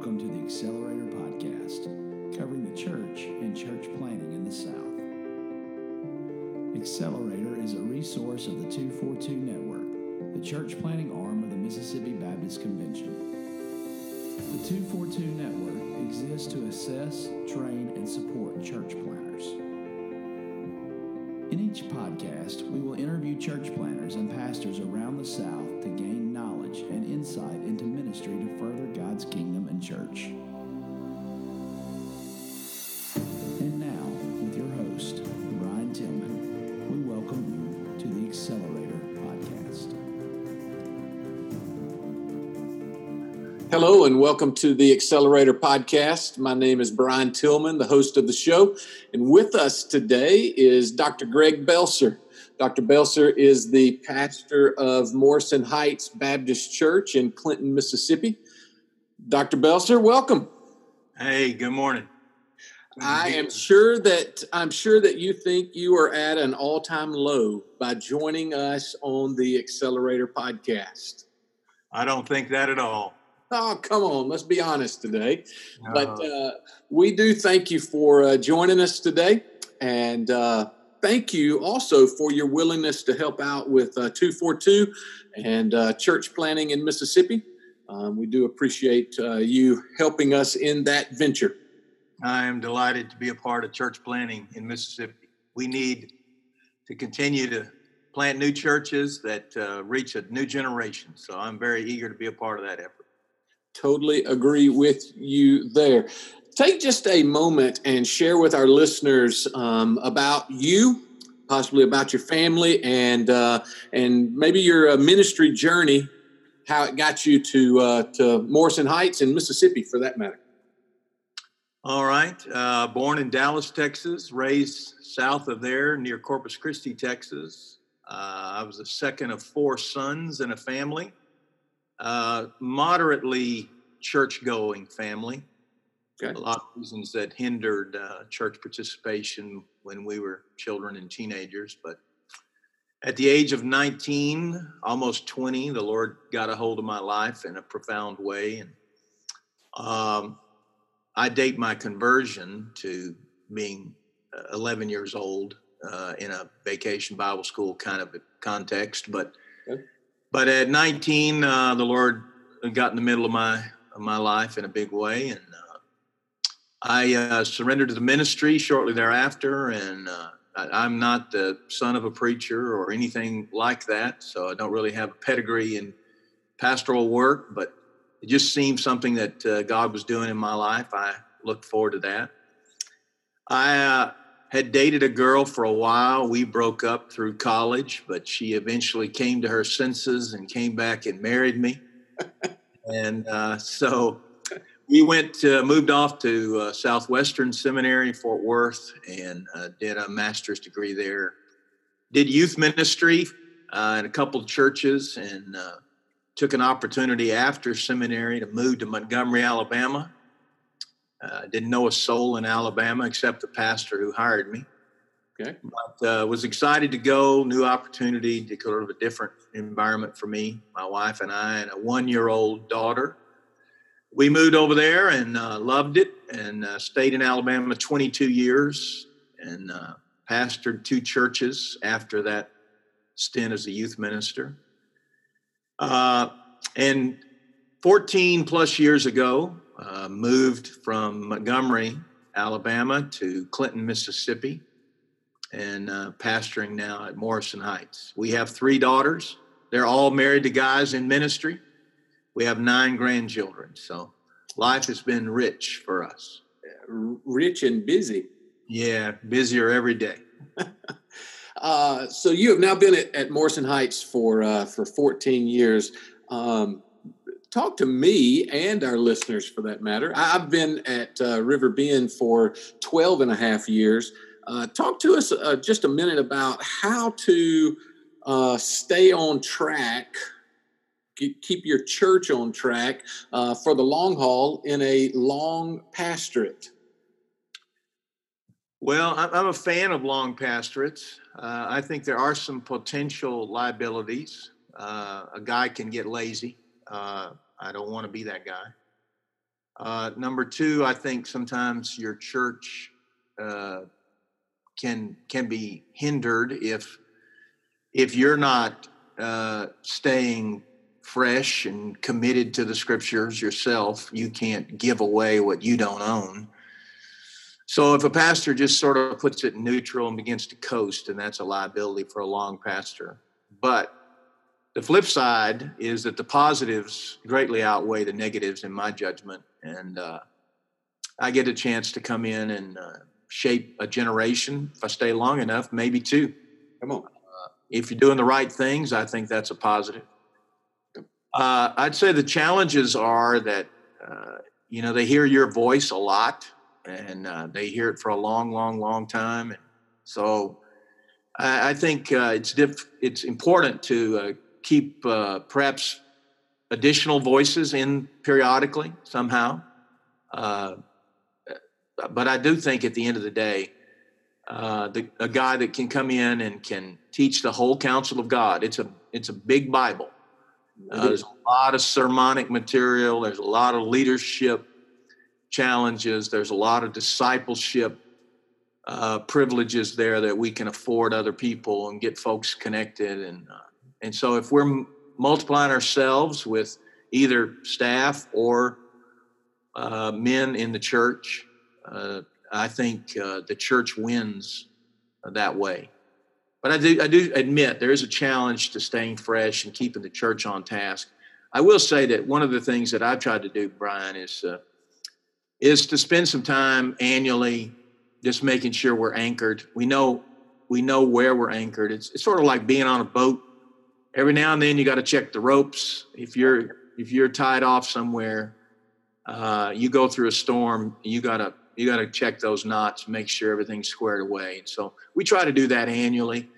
Welcome to the Accelerator Podcast, covering the church and church planting in the South. Accelerator is a resource of the 242 Network, the church planting arm of the Mississippi Baptist Convention. The 242 Network exists to assess, train, and support church planters. In each podcast, we will interview church planters and pastors around the South to gain knowledge and insight into ministry to further God's kingdom and church. And now, with your host, Brian Tillman, we welcome you to the Accelerator Podcast. Hello and welcome to the Accelerator Podcast. My name is Brian Tillman, the host of the show. And with us today is Dr. Greg Belser. Dr. Belser is the pastor of Morrison Heights Baptist Church in Clinton, Mississippi. Dr. Belser, welcome. Hey, good morning. I am sure that I'm sure that you think you are at an all-time low by joining us on the Accelerator podcast. I don't think that at all. Oh, come on. Let's be honest today. No. But uh, we do thank you for uh, joining us today. And uh, thank you also for your willingness to help out with uh, 242 and uh, church planting in Mississippi. Um, we do appreciate uh, you helping us in that venture. I am delighted to be a part of church planting in Mississippi. We need to continue to plant new churches that reach a new generation. So I'm very eager to be a part of that effort. Totally agree with you there. Take just a moment and share with our listeners um, about you, possibly about your family, and uh, and maybe your uh, ministry journey, how it got you to uh, to Morrison Heights in Mississippi, for that matter. All right, uh, born in Dallas, Texas, raised south of there near Corpus Christi, Texas. Uh, I was the second of four sons in a family uh, moderately church going family. Okay. A lot of reasons that hindered uh, church participation when we were children and teenagers. But at the age of 19, almost 20, the Lord got a hold of my life in a profound way. And um, I date my conversion to being uh, 11 years old uh, in a vacation Bible school kind of context. But okay. But at 19, uh, the Lord got in the middle of my of my life in a big way, and uh, I uh, surrendered to the ministry shortly thereafter. And uh, I, am not the son of a preacher or anything like that, so I don't really have a pedigree in pastoral work. But it just seemed something that uh, God was doing in my life. I looked forward to that. I uh, had dated a girl for a while. We broke up through college, but she eventually came to her senses and came back and married me. and uh, so we went, to, moved off to uh, Southwestern Seminary in Fort Worth and uh, did a master's degree there. Did youth ministry uh, in a couple of churches and uh, took an opportunity after seminary to move to Montgomery, Alabama uh, didn't know a soul in Alabama except the pastor who hired me. Okay. But uh, was excited to go, new opportunity, to sort of a different environment for me, my wife and I, and a one year old daughter. We moved over there and uh, loved it and uh, stayed in Alabama 22 years and uh, pastored two churches after that stint as a youth minister. Uh, and 14 plus years ago, uh, moved from Montgomery, Alabama to Clinton, Mississippi, and uh, pastoring now at Morrison Heights. We have three daughters. They're all married to guys in ministry. We have nine grandchildren. So life has been rich for us. Rich and busy. Yeah, busier every day. uh, so you have now been at, at Morrison Heights for uh, for 14 years. Um, talk to me and our listeners for that matter. I've been at uh, River Bend for 12 and a half years. Uh, talk to us uh, just a minute about how to uh, stay on track, keep your church on track uh, for the long haul in a long pastorate. Well, I'm a fan of long pastorates. Uh, I think there are some potential liabilities. a guy can get lazy uh, I don't want to be that guy. Uh, number two, I think sometimes your church uh, can can be hindered if if you're not uh, staying fresh and committed to the scriptures yourself. You can't give away what you don't own. So if a pastor just sort of puts it neutral and begins to coast, and that's a liability for a long pastor. But the flip side is that the positives greatly outweigh the negatives in my judgment and uh, I get a chance to come in and uh, shape a generation if I stay long enough, maybe two. Come on. Uh, if you're doing the right things, I think that's a positive. Uh, I'd say the challenges are that uh, you know they hear your voice a lot, and uh, they hear it for a long, long, long time, and so I, I think it's diff- it's important to keep perhaps additional voices in periodically somehow. Uh, but I do think at the end of the day, uh, the, a guy that can come in and can teach the whole counsel of God. It's a it's a big Bible. Uh, there's a lot of sermonic material. There's a lot of leadership challenges. There's a lot of discipleship uh, privileges there that we can afford other people and get folks connected. And uh, and so if we're multiplying ourselves with either staff or uh, men in the church. Uh, I think uh, the church wins that way. But I do, I do admit there is a challenge to staying fresh and keeping the church on task. I will say that one of the things that I've tried to do, Brian, is uh, is to spend some time annually just making sure we're anchored. We know we know where we're anchored. It's, it's sort of like being on a boat every now and then you got to check the ropes. If you're if you're tied off somewhere, uh, you go through a storm. You gotta you gotta check those knots, make sure everything's squared away. And so we try to do that annually.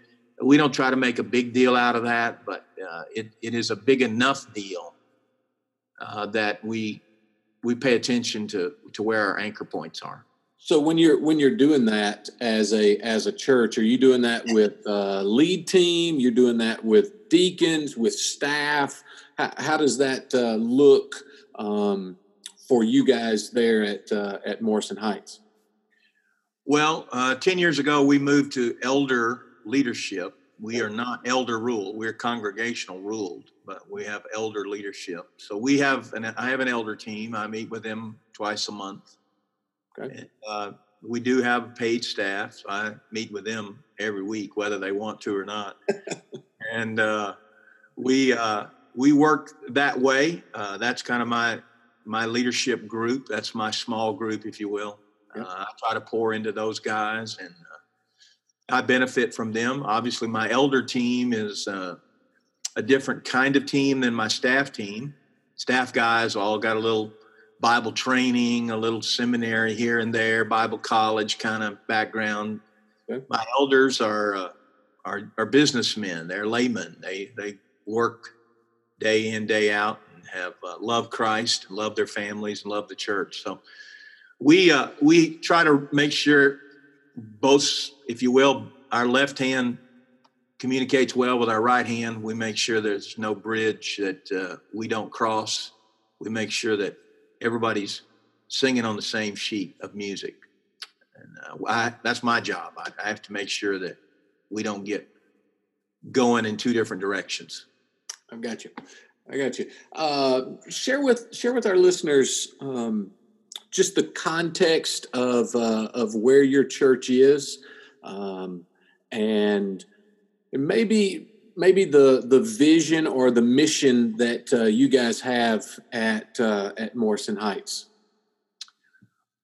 We don't try to make a big deal out of that, but uh, it it is a big enough deal uh, that we we pay attention to to where our anchor points are. So when you're when you're doing that as a as a church, are you doing that with a lead team? You're doing that with deacons, with staff. How, how does that uh, look um, for you guys there at uh, at Morrison Heights? Well, uh, ten years ago, we moved to elder leadership. We are not elder ruled; we're congregational ruled, but we have elder leadership. So we have an I have an elder team. I meet with them twice a month Okay. Uh, we do have paid staff. So I meet with them every week, whether they want to or not. and uh, we uh, we work that way. Uh, that's kind of my my leadership group. That's my small group, if you will. Yep. Uh, I try to pour into those guys, and uh, I benefit from them. Obviously, my elder team is a different kind of team than my staff team. Staff guys all got a little Bible training, a little seminary here and there, Bible college kind of background. Okay. My elders are, uh, are are businessmen. They're laymen. They they work day in day out have uh, love Christ, love their families, and love the church. So we uh, we try to make sure both, if you will, our left hand communicates well with our right hand. We make sure there's no bridge that uh, we don't cross. We make sure that everybody's singing on the same sheet of music. And uh, I, that's my job. I, I, have to make sure that we don't get going in two different directions. I've got you. I got you. Uh, share with share with our listeners um, just the context of uh, of where your church is, um, and maybe maybe the the vision or the mission that uh, you guys have at uh, at Morrison Heights.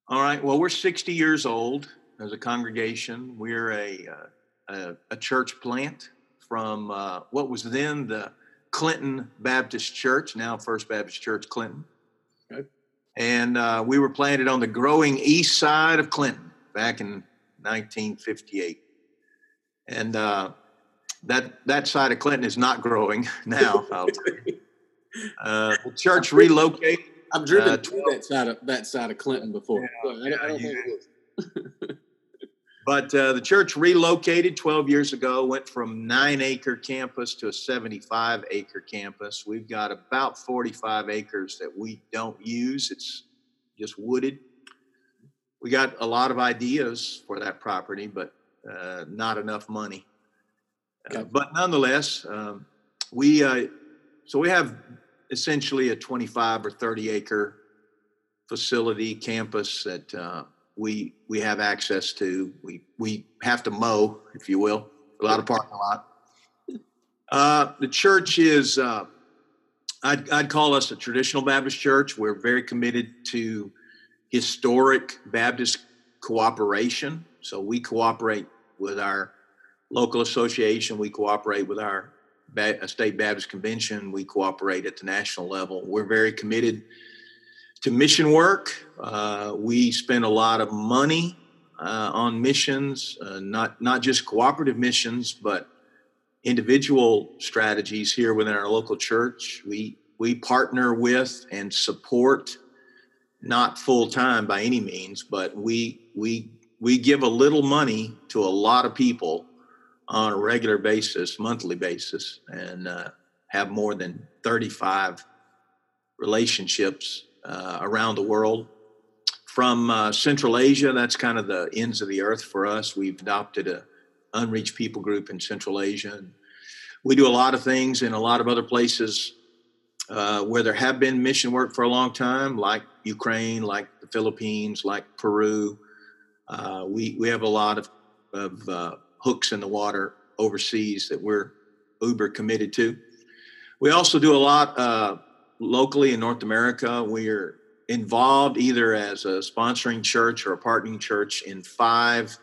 All right. Well, we're 60 years old as a congregation. We're a uh, a, a church plant from uh, what was then the Clinton Baptist Church, now First Baptist Church Clinton. Okay. And uh, we were planted on the growing east side of Clinton back in 1958. And uh, that that side of Clinton is not growing now. uh, the church relocated. I've driven uh, to that side of that side of Clinton before. Yeah, I, I don't think but uh, the church relocated 12 years ago, went from nine acre campus to a 75 acre campus. We've got about 45 acres that we don't use. It's just wooded. We got a lot of ideas for that property, but uh, not enough money. Uh, but nonetheless, um, we uh, so we have essentially a 25 or 30 acre facility campus that uh, we we have access to. We we have to mow, if you will, a lot of parking lot. Uh, the church is, uh, I'd, I'd call us a traditional Baptist church. We're very committed to historic Baptist cooperation. So we cooperate with our local association, we cooperate with our state Baptist convention, we cooperate at the national level. We're very committed to mission work. Uh, we spend a lot of money uh, on missions, uh, not not just cooperative missions, but individual strategies here within our local church. We we partner with and support, not full time by any means, but we we we give a little money to a lot of people on a regular basis, monthly basis, and uh, have more than 35 relationships uh, around the world. From uh, Central Asia, that's kind of the ends of the earth for us. We've adopted a unreached people group in Central Asia. And we do a lot of things in a lot of other places uh, where there have been mission work for a long time, like Ukraine, like the Philippines, like Peru. Uh, we we have a lot of of uh, hooks in the water overseas that we're uber committed to. We also do a lot uh, locally in North America. We're involved either as a sponsoring church or a partnering church in five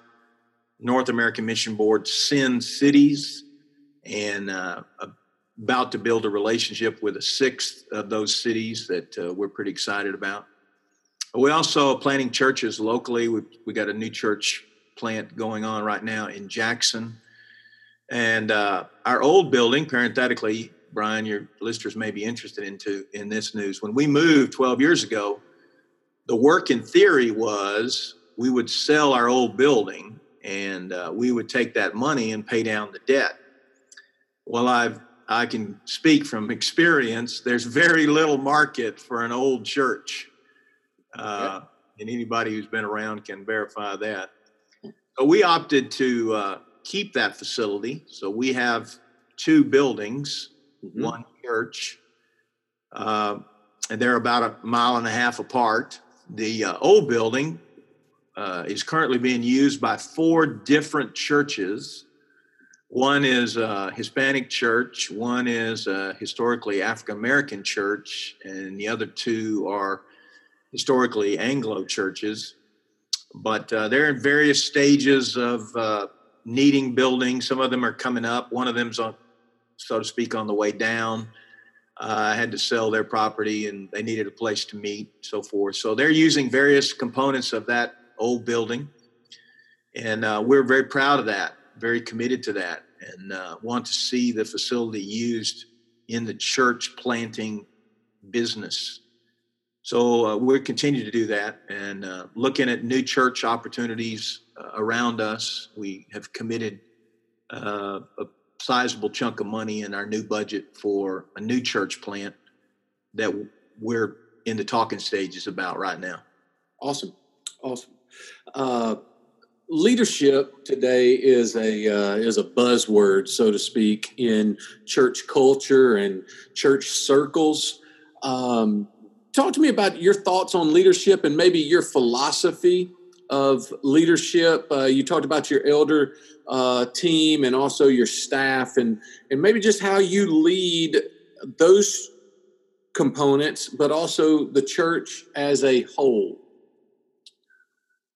North American Mission Board Send Cities and uh, about to build a relationship with a sixth of those cities that uh, we're pretty excited about. We also are planting churches locally. We we got a new church plant going on right now in Jackson, and uh, our old building, parenthetically, Brian, your listeners may be interested into in this news. When we moved 12 years ago, the work in theory was we would sell our old building and uh, we would take that money and pay down the debt. Well, I've I can speak from experience. There's very little market for an old church, uh, and anybody who's been around can verify that. So we opted to uh, keep that facility. So we have two buildings, mm-hmm. one church, uh, and they're about a mile and a half apart. The uh, old building uh, is currently being used by four different churches one is a Hispanic church, one is a historically African American church, and the other two are historically Anglo churches. But uh, they're in various stages of uh, needing buildings. Some of them are coming up. One of them's on, so to speak, on the way down. Uh, I had to sell their property, and they needed a place to meet, so forth. So they're using various components of that old building, and uh, we're very proud of that very committed to that and uh, want to see the facility used in the church planting business. So uh, we're continuing to do that and uh, looking at new church opportunities uh, around us. We have committed a sizable chunk of money in our new budget for a new church plant that we're in the talking stages about right now. Awesome, awesome. Uh, leadership today is a uh, is a buzzword, so to speak, in church culture and church circles. Um, talk to me about your thoughts on leadership and maybe your philosophy of leadership. Uh, you talked about your elder uh, team and also your staff, and and maybe just how you lead those components, but also the church as a whole.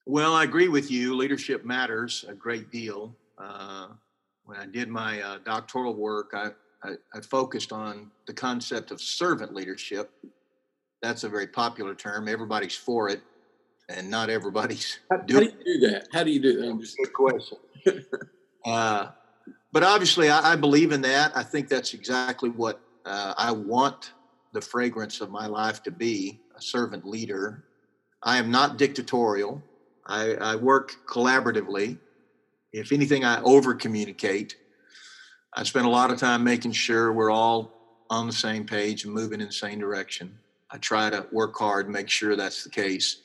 Well, I agree with you. Leadership matters a great deal. Uh, when I did my uh, doctoral work, I, I, I, focused on the concept of servant leadership. That's a very popular term. Everybody's for it, and not everybody's how, doing. How do you do that? How do you do that? Just... Good question. uh, but obviously, I, I, believe in that. I think that's exactly what uh, I want the fragrance of my life to be a servant leader. I am not dictatorial. I, I work collaboratively. If anything, I over communicate. I spend a lot of time making sure we're all on the same page and moving in the same direction. I try to work hard and make sure that's the case.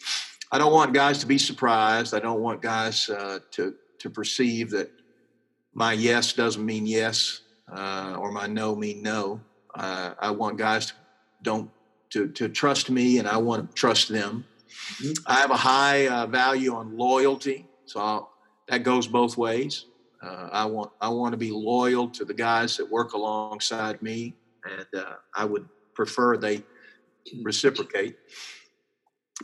I don't want guys to be surprised. I don't want guys uh, to to perceive that my yes doesn't mean yes uh, or my no mean no. Uh, I want guys to don't to to trust me, and I want to trust them. Mm-hmm. I have a high uh, value on loyalty, so I'll, that goes both ways. Uh, I want I want to be loyal to the guys that work alongside me, and uh, I would prefer they reciprocate.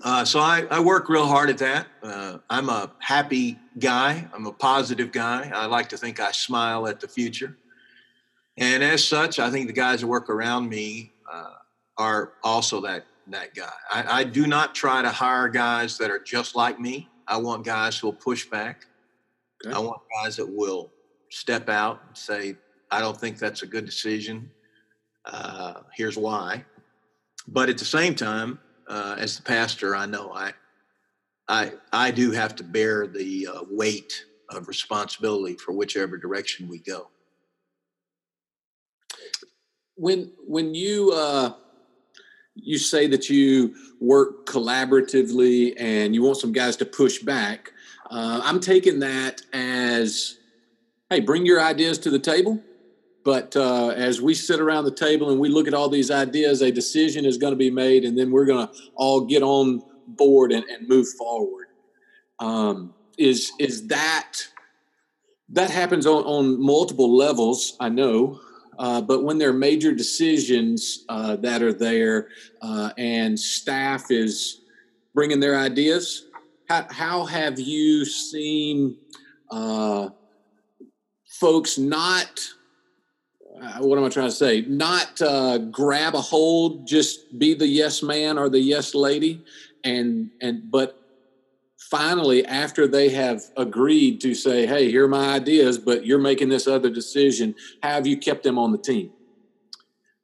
Uh, so I, I, work real hard at that. Uh, I'm a happy guy. I'm a positive guy. I like to think I smile at the future. And as such, I think the guys that work around me uh, are also that that guy. I, I, do not try to hire guys that are just like me. I want guys who will push back. Okay. I want guys that will step out and say, "I don't think that's a good decision. Uh, here's why." But at the same time, uh, as the pastor, I know I, I, I do have to bear the uh, weight of responsibility for whichever direction we go. When when you uh, you say that you work collaboratively and you want some guys to push back, uh, I'm taking that as, hey, bring your ideas to the table. But uh, as we sit around the table and we look at all these ideas, a decision is going to be made, and then we're going to all get on board and, and move forward. Um, is is that that happens on, on multiple levels? I know, uh, but when there are major decisions uh, that are there, uh, and staff is bringing their ideas, how, how have you seen uh, folks not? Uh, what am I trying to say? Not uh, grab a hold, just be the yes man or the yes lady, and and but finally, after they have agreed to say, "Hey, here are my ideas," but you're making this other decision, how have you kept them on the team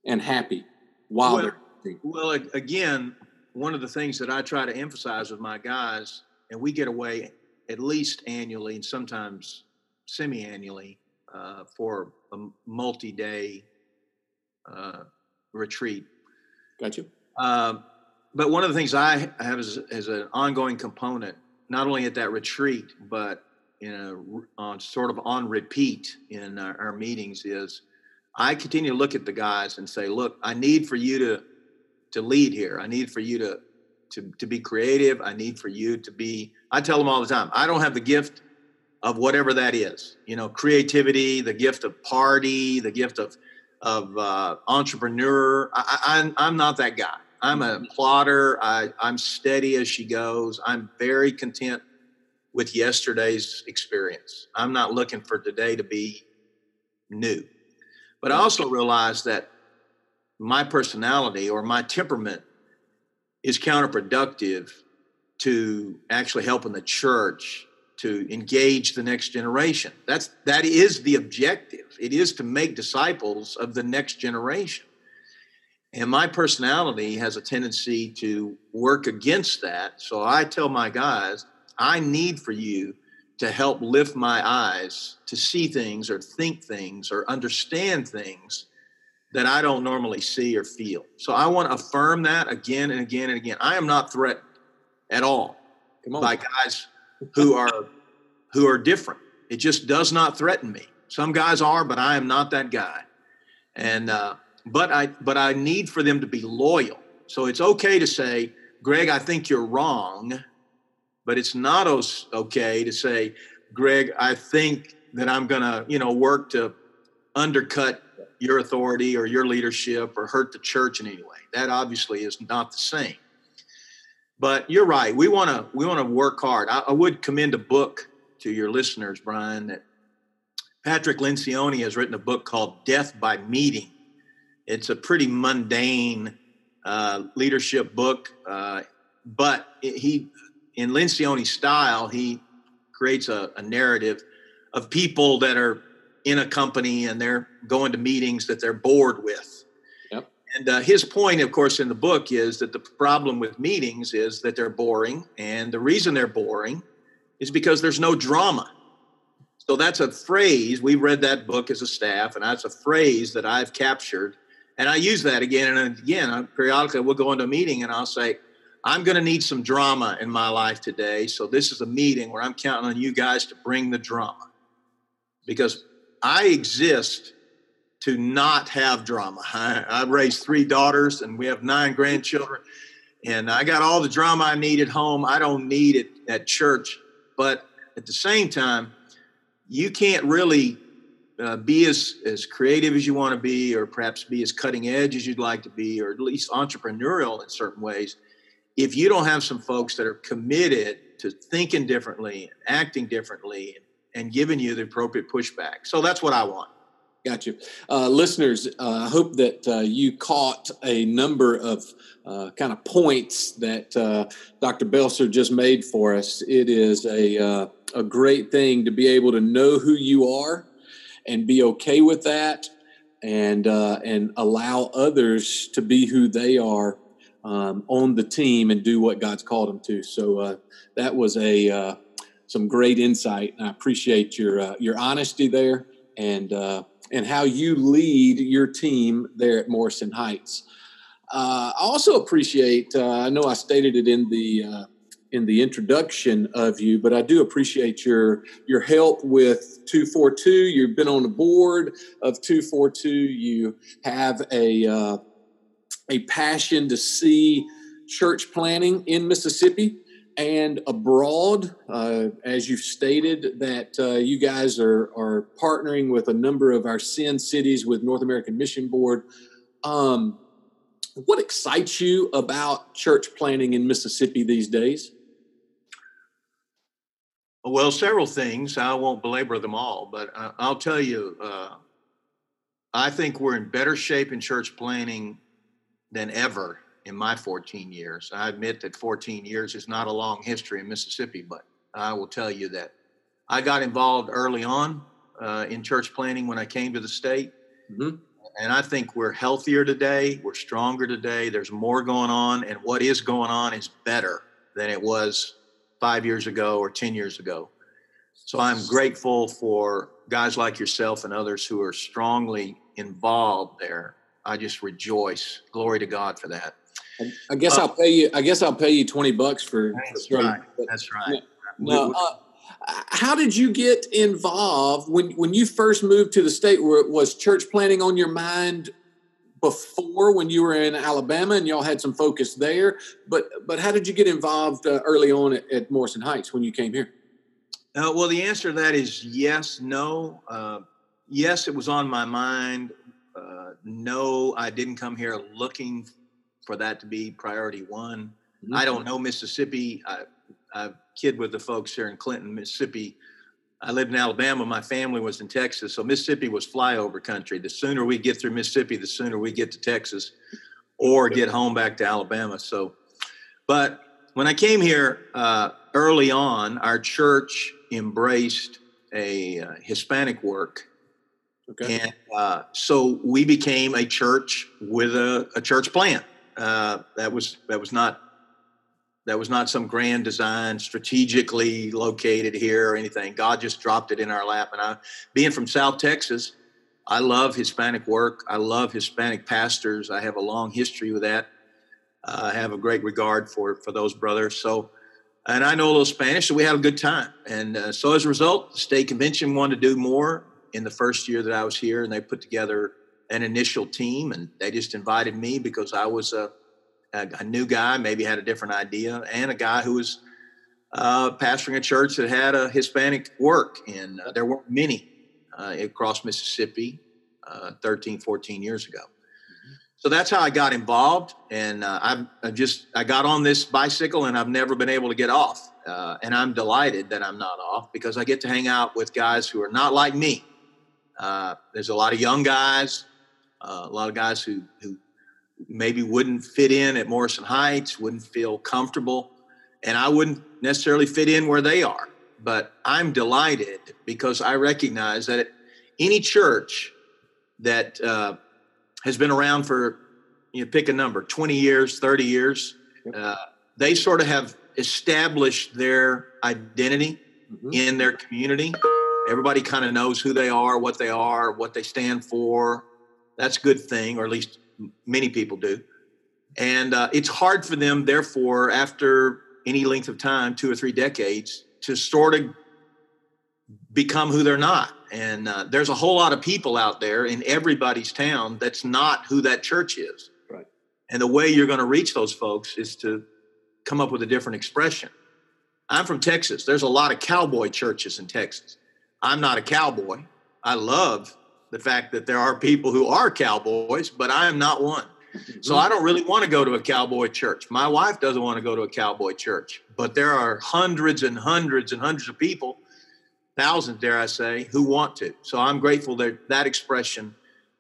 and happy while well, they're? Well, again, one of the things that I try to emphasize with my guys, and we get away at least annually and sometimes semi-annually uh, for a multi-day uh, retreat. Gotcha. Uh, but one of the things I have as, as an ongoing component, not only at that retreat, but in a, on sort of on repeat in our, our meetings, is I continue to look at the guys and say, "Look, I need for you to to lead here. I need for you to to to be creative. I need for you to be." I tell them all the time, I don't have the gift of whatever that is. You know, creativity, the gift of party, the gift of of uh, entrepreneur. I, I'm I'm not that guy. I'm a plotter. I, I'm steady as she goes. I'm very content with yesterday's experience. I'm not looking for today to be new. But I also realize that my personality or my temperament is counterproductive to actually helping the church to engage the next generation. That's that is the objective. It is to make disciples of the next generation. And my personality has a tendency to work against that. So I tell my guys, I need for you to help lift my eyes to see things or think things or understand things that I don't normally see or feel. So I want to affirm that again and again and again. I am not threatened at all by guys who are who are different. It just does not threaten me. Some guys are, but I am not that guy. And uh, but I but I need for them to be loyal. So it's okay to say, Greg, I think you're wrong, but it's not okay to say, Greg, I think that I'm gonna, you know, work to undercut your authority or your leadership or hurt the church in any way. That obviously is not the same. But you're right. We want to we want to work hard. I, I, would commend a book to your listeners, Brian, that Patrick Lencioni has written a book called Death by Meeting. It's a pretty mundane uh, leadership book, uh, but he, in Lencioni's style, he creates a, a narrative of people that are in a company and they're going to meetings that they're bored with. And uh, his point, of course, in the book is that the problem with meetings is that they're boring. And the reason they're boring is because there's no drama. So that's a phrase. We read that book as a staff, and that's a phrase that I've captured And I use that again and again. Periodically, we'll go into a meeting and I'll say, I'm going to need some drama in my life today. So this is a meeting where I'm counting on you guys to bring the drama because I exist to not have drama. I, I've raised three daughters and we have nine grandchildren, and I got all the drama I need at home. I don't need it at church. But at the same time, you can't really uh, be as, as creative as you want to be, or perhaps be as cutting edge as you'd like to be, or at least entrepreneurial in certain ways, if you don't have some folks that are committed to thinking differently acting differently and giving you the appropriate pushback. So that's what I want. Got you. Uh, listeners, uh, I hope that uh, you caught a number of uh, kind of points that uh, Dr. Belser just made for us. It is a, uh, a great thing to be able to know who you are and be okay with that and, and allow others to be who they are um, on the team and do what God's called them to. So that was a some great insight, and I appreciate your your honesty there and and how you lead your team there at Morrison Heights. Uh, I also appreciate. Uh, I know I stated it in the uh, in the introduction of you, but I do appreciate your your help with two four two. You've been on the board of two four two. You have a uh, a passion to see church planting in Mississippi and abroad, uh, as you've stated, that uh, you guys are, are partnering with a number of our Send Cities with North American Mission Board. Um, what excites you about church planting in Mississippi these days? Well, several things. I won't belabor them all, but I'll tell you, uh, I think we're in better shape in church planting than ever in my 14 years. I admit that 14 years is not a long history in Mississippi, but I will tell you that I got involved early on uh, in church planting when I came to the state. Mm-hmm. And I think we're healthier today, we're stronger today, there's more going on, and what is going on is better than it was five years ago or 10 years ago. So I'm grateful for guys like yourself and others who are strongly involved there. I just rejoice. Glory to God for that. I guess uh, I'll pay you. I guess I'll pay you twenty bucks for. That's for right. That's right. No, uh, how did you get involved when when you first moved to the state? Was church planting on your mind before when you were in Alabama and y'all had some focus there? But but how did you get involved uh, early on at, at, Morrison Heights when you came here? Uh, well, the answer to that is yes, no. Uh, yes, it was on my mind. Uh, no, I didn't come here looking for that to be priority one. Mm-hmm. I don't know Mississippi. I, I kid with the folks here in Clinton, Mississippi. I lived in Alabama. My family was in Texas, so Mississippi was flyover country. The sooner we get through Mississippi, the sooner we get to Texas, or get home back to Alabama. So, but when I came here uh, early on, our church embraced a uh, Hispanic work. Okay. And uh, so we became a church with a, a church plant. Uh, that was that was not that was not some grand design strategically located here or anything. God just dropped it in our lap. And I, being from South Texas, I love Hispanic work. I love Hispanic pastors. I have a long history with that. Uh, I have a great regard for for those brothers. So, and I know a little Spanish, so we had a good time. And uh, so as a result, the state convention wanted to do more in the first year that I was here, and they put together an initial team, and they just invited me because I was a, a, a new guy, maybe had a different idea, and a guy who was uh, pastoring a church that had a Hispanic work. And uh, there weren't many uh, across Mississippi uh, 13, 14 years ago. Mm-hmm. So that's how I got involved, and uh, I've, I've, just I got on this bicycle, and I've never been able to get off. Uh, and I'm delighted that I'm not off because I get to hang out with guys who are not like me. Uh, there's a lot of young guys uh, a lot of guys who who maybe wouldn't fit in at Morrison Heights, wouldn't feel comfortable, and I wouldn't necessarily fit in where they are. But I'm delighted because I recognize that any church that uh, has been around for you know, pick a number 20 years 30 years uh, they sort of have established their identity mm-hmm. in their community everybody kind of knows who they are what they are what they stand for that's a good thing, or at least many people do. And uh, it's hard for them, therefore, after any length of time, two or three decades, to sort of become who they're not. And uh, there's a whole lot of people out there in everybody's town that's not who that church is. Right. And the way you're going to reach those folks is to come up with a different expression. I'm from Texas. There's a lot of cowboy churches in Texas. I'm not a cowboy. I love the fact that there are people who are cowboys, but I am not one. So I don't really want to go to a cowboy church. My wife doesn't want to go to a cowboy church, but there are hundreds and hundreds and hundreds of people, thousands, dare I say, who want to. So I'm grateful that that expression,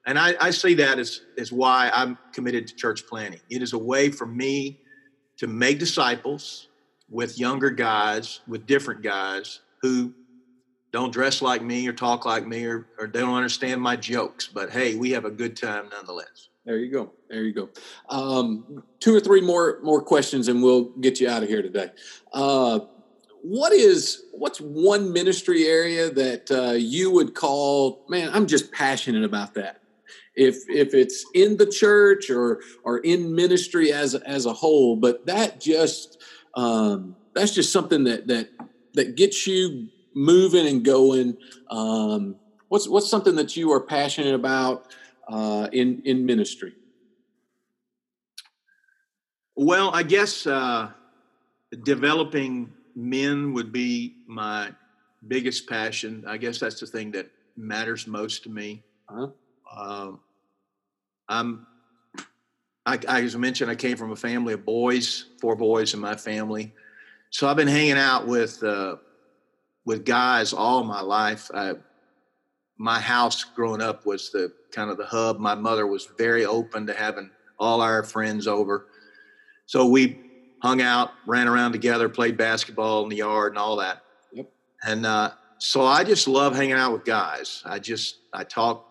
and I, I see that as, as why I'm committed to church planting. It is a way for me to make disciples with younger guys, with different guys who don't dress like me or talk like me or, or don't understand my jokes. But hey, we have a good time nonetheless. There you go. There you go. Um, two or three more more questions, and we'll get you out of here today. Uh, what is what's one ministry area that uh, you would call? Man, I'm just passionate about that. If if it's in the church or or in ministry as as a whole, but that just um, that's just something that that that gets you moving and going. Um, what's what's something that you are passionate about? uh, in in ministry? Well, I guess uh, developing men would be my biggest passion. I guess that's the thing that matters most to me. Uh-huh. Um, I'm, I, I, as I mentioned, I came from a family of boys, four boys in my family. So I've been hanging out with uh, with guys all my life. I, my house growing up was the kind of the hub. My mother was very open to having all our friends over. So we hung out, ran around together, played basketball in the yard and all that. Yep. And uh, so I just love hanging out with guys. I just, I talk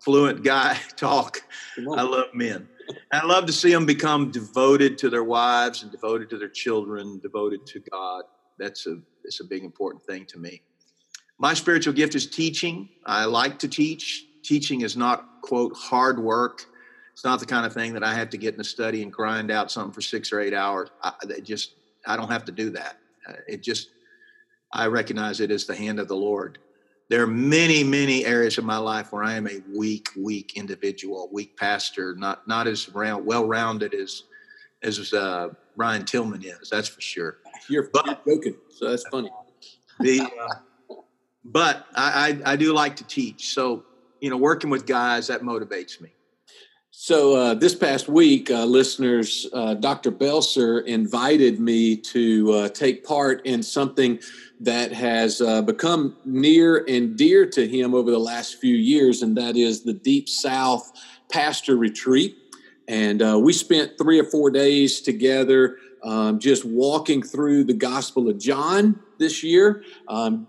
fluent guy talk. I love men. I love to see them become devoted to their wives and devoted to their children, devoted to God. That's a, it's a big important thing to me. My spiritual gift is teaching. I like to teach. Teaching is not, quote, hard work. It's not the kind of thing that I have to get in a study and grind out something for six or eight hours. I just, I don't have to do that. Uh, it just, I recognize it as the hand of the Lord. There are many, many areas of my life where I am a weak, weak individual, weak pastor, not not as round, well-rounded as as uh, Brian Tillman is. That's for sure. You're, but, you're joking, so that's funny. The uh, but I, I, I do like to teach. So, you know, working with guys, that motivates me. So uh, this past week, uh, listeners, uh, Dr. Belser invited me to uh, take part in something that has uh, become near and dear to him over the last few years, and that is the Deep South Pastor Retreat. And uh, we spent three or four days together um, just walking through the Gospel of John this year. Um,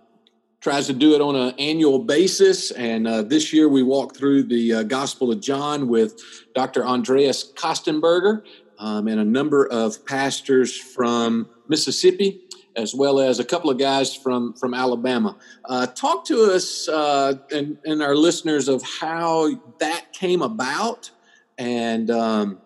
tries to do it on an annual basis. And uh, this year we walked through the uh, Gospel of John with Dr. Andreas Kostenberger um, and a number of pastors from Mississippi, as well as a couple of guys from, from Alabama. Uh, talk to us uh, and, and, our listeners of how that came about. And um,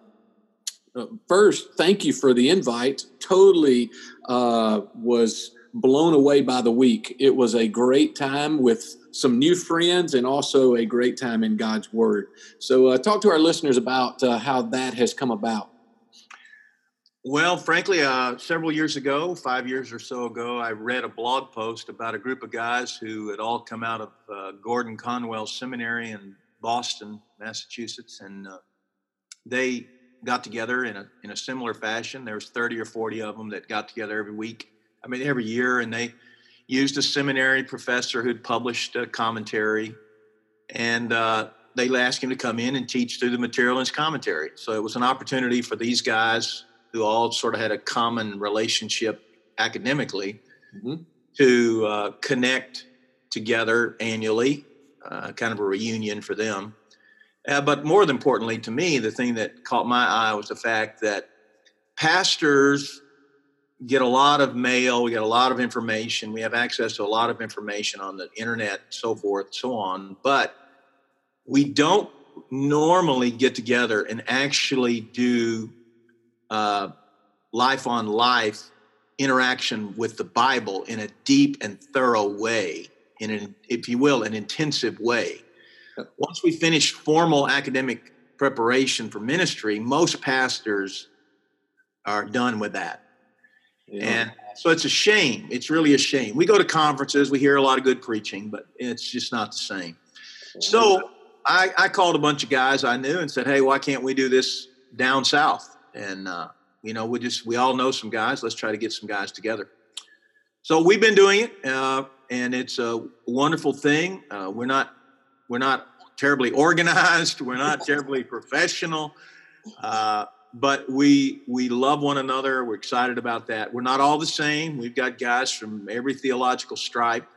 uh, first, thank you for the invite. Totally uh, was blown away by the week. It was a great time with some new friends and also a great time in God's Word. So, uh, talk to our listeners about uh, how that has come about. Well, frankly, uh, several years ago, five years or so ago, I read a blog post about a group of guys who had all come out of uh, Gordon Conwell Seminary in Boston, Massachusetts, and uh, they got together in a in a similar fashion. There was thirty or forty of them that got together every week I mean, every year, and they used a seminary professor who'd published a commentary, and uh, they asked him to come in and teach through the material in his commentary. So it was an opportunity for these guys who all sort of had a common relationship academically mm-hmm. to uh, connect together annually, uh, kind of a reunion for them. Uh, but more importantly to me, the thing that caught my eye was the fact that pastors get a lot of mail, we get a lot of information, we have access to a lot of information on the internet, so forth, so on. But we don't normally get together and actually do uh, life on life interaction with the Bible in a deep and thorough way, in an, if you will, an intensive way. Once we finish formal academic preparation for ministry, most pastors are done with that. Yeah. And so it's a shame. It's really a shame. We go to conferences, we hear a lot of good preaching, but it's just not the same. So I, I called a bunch of guys I knew and said, "Hey, why can't we do this down south?" And uh, you know, we just we all know some guys. Let's try to get some guys together. So we've been doing it, uh, and it's a wonderful thing. Uh, we're not we're not terribly organized. We're not terribly professional, uh, but we we love one another. We're excited about that. We're not all the same. We've got guys from every theological stripe.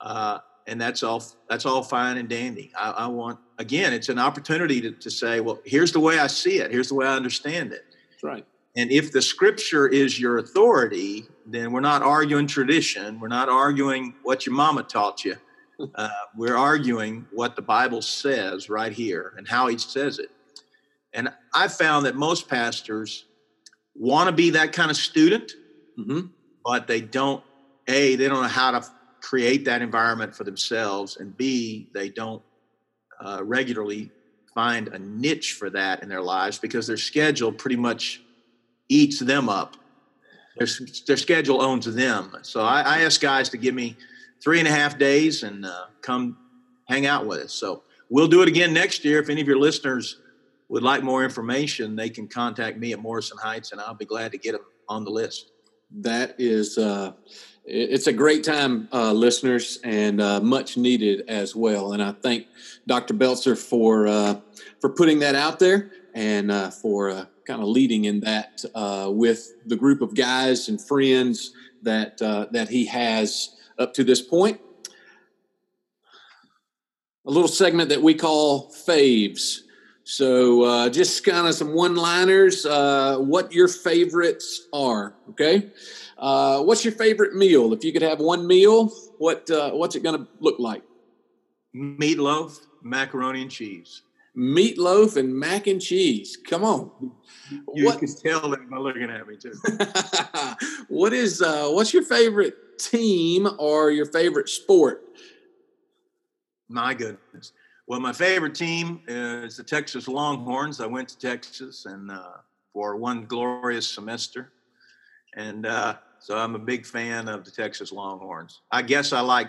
Uh, and that's all that's all fine and dandy. I, I want again, it's an opportunity to, to, say, well, here's the way I see it, here's the way I understand it. That's right. And if the scripture is your authority, then we're not arguing tradition. We're not arguing what your mama taught you. Uh, we're arguing what the Bible says right here and how He says it. And I found that most pastors want to be that kind of student, mm-hmm. but they don't. A, they don't know how to create that environment for themselves, and B, they don't uh, regularly find a niche for that in their lives because their schedule pretty much eats them up. Their, their schedule owns them. So I, I ask guys to give me three and a half days and uh, come hang out with us. So we'll do it again next year. If any of your listeners would like more information, they can contact me at Morrison Heights, and I'll be glad to get them on the list. That is uh, it's a great time, uh, listeners, and uh, much needed as well. And I thank Dr. Belzer for uh, for putting that out there and uh, for uh, kind of leading in that uh, with the group of guys and friends that that he has up to this point. A little segment that we call faves. So just kind of some one-liners. what your favorites are? Okay. Uh, what's your favorite meal? If you could have one meal, what uh, what's it going to look like? Meatloaf, macaroni and cheese. Meatloaf and mac and cheese. Come on. You what? can tell them by looking at me too. what is uh, what's your favorite team or your favorite sport? My goodness. Well, my favorite team is the Texas Longhorns. I went to Texas and uh, for one glorious semester, and uh, so I'm a big fan of the Texas Longhorns. I guess I like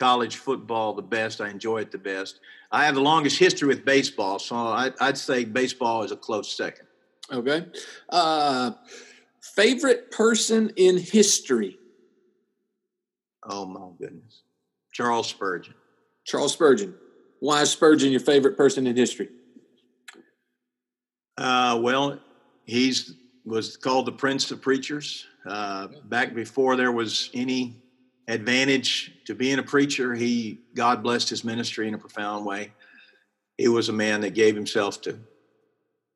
college football the best. I enjoy it the best. I have the longest history with baseball, so I, would say baseball is a close second. Okay. Uh, favorite person in history? Oh my goodness, Charles Spurgeon. Charles Spurgeon. Why is Spurgeon your favorite person in history? Uh, well, he's was called the Prince of Preachers. Uh, back before there was any advantage to being a preacher, he God blessed his ministry in a profound way. He was a man that gave himself to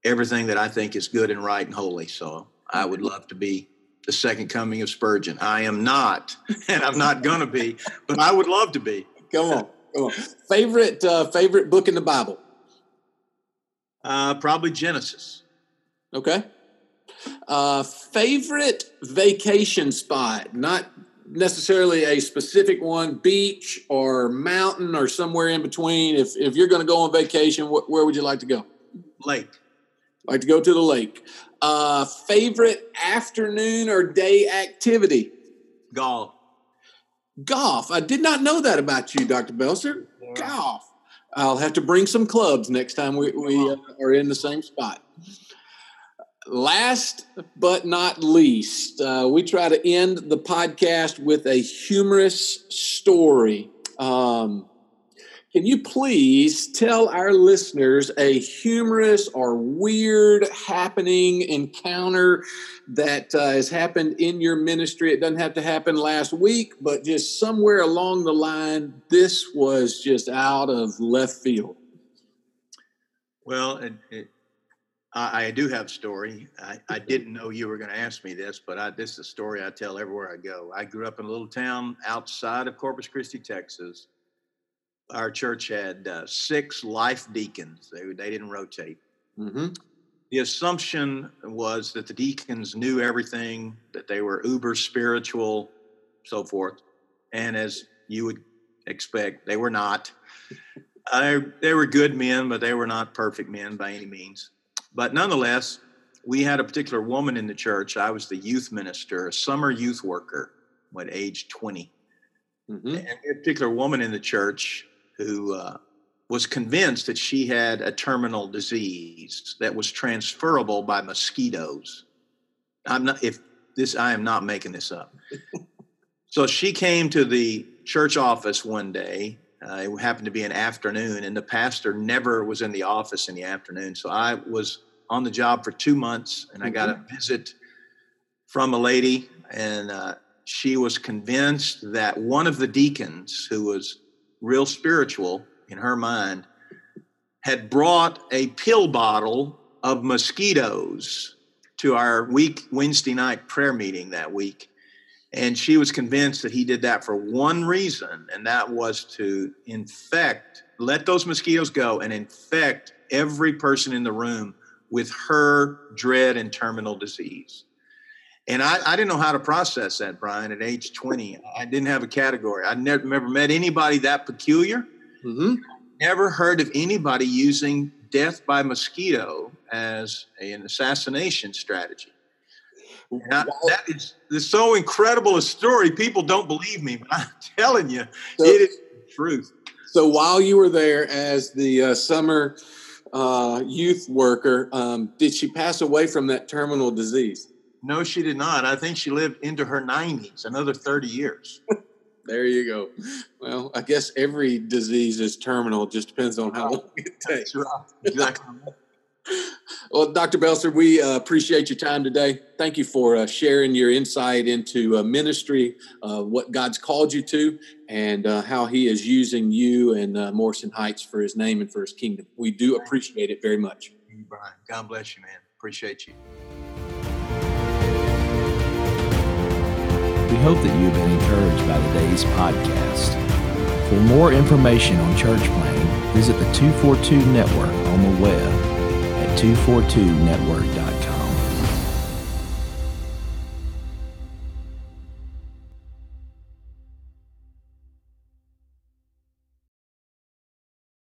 everything that I think is good and right and holy. So I would love to be the second coming of Spurgeon. I am not, and I'm not gonna be, but I would love to be. Come on, come on. Favorite uh, favorite book in the Bible? Uh, probably Genesis. Okay. Uh, favorite vacation spot, not necessarily a specific one, beach or mountain or somewhere in between. If, if you're going to go on vacation, wh- where would you like to go? Lake. Like to go to the lake. Uh, favorite afternoon or day activity? Golf. Golf. I did not know that about you, Dr. Belzer. Yeah. Golf. I'll have to bring some clubs next time we, we uh, are in the same spot last but not least, uh, we try to end the podcast with a humorous story. Um, can you please tell our listeners a humorous or weird happening encounter that uh, has happened in your ministry? It doesn't have to happen last week, but just somewhere along the line, this was just out of left field. Well, it, it, I, I do have a story. I, I didn't know you were going to ask me this, but I, this is a story I tell everywhere I go. I grew up in a little town outside of Corpus Christi, Texas, our church had uh, six life deacons. They, they didn't rotate. Mm-hmm. The assumption was that the deacons knew everything, that they were uber spiritual, so forth. And as you would expect, they were not. Uh, they were good men, but they were not perfect men by any means. But nonetheless, we had a particular woman in the church. I was the youth minister, a summer youth worker, at age 20. Mm-hmm. And a particular woman in the church who uh, was convinced that she had a terminal disease that was transferable by mosquitoes. I'm not, if this, I am not making this up. so she came to the church office one day. Uh, it happened to be an afternoon, and the pastor never was in the office in the afternoon. So I was on the job for two months, and I got a visit from a lady, and uh, she was convinced that one of the deacons, who was real spiritual in her mind, had brought a pill bottle of mosquitoes to our week Wednesday night prayer meeting that week. And she was convinced that he did that for one reason, and that was to infect, let those mosquitoes go and infect every person in the room with her dread and terminal disease. And I, I, didn't know how to process that, Brian, at age 20. I didn't have a category. I never, never met anybody that peculiar. Mm-hmm. Never heard of anybody using death by mosquito as a, an assassination strategy. That is, is so incredible a story. People don't believe me, but I'm telling you, so, it is the truth. So while you were there as the uh, summer uh, youth worker, um, did she pass away from that terminal disease? No, she did not. I think she lived into her 90s, another 30 years. there you go. Well, I guess every disease is terminal. It just depends on how long it takes. Right. Exactly. Well, Dr. Belser, we uh, appreciate your time today. Thank you for uh, sharing your insight into uh, ministry, what God's called you to, and uh, how He is using you and uh, Morrison Heights for His name and for His kingdom. We do appreciate it very much. Brian. God bless you, man. Appreciate you. We hope that you have been encouraged by today's podcast. For more information on church planting, visit the 242 Network on the web at 242network.com.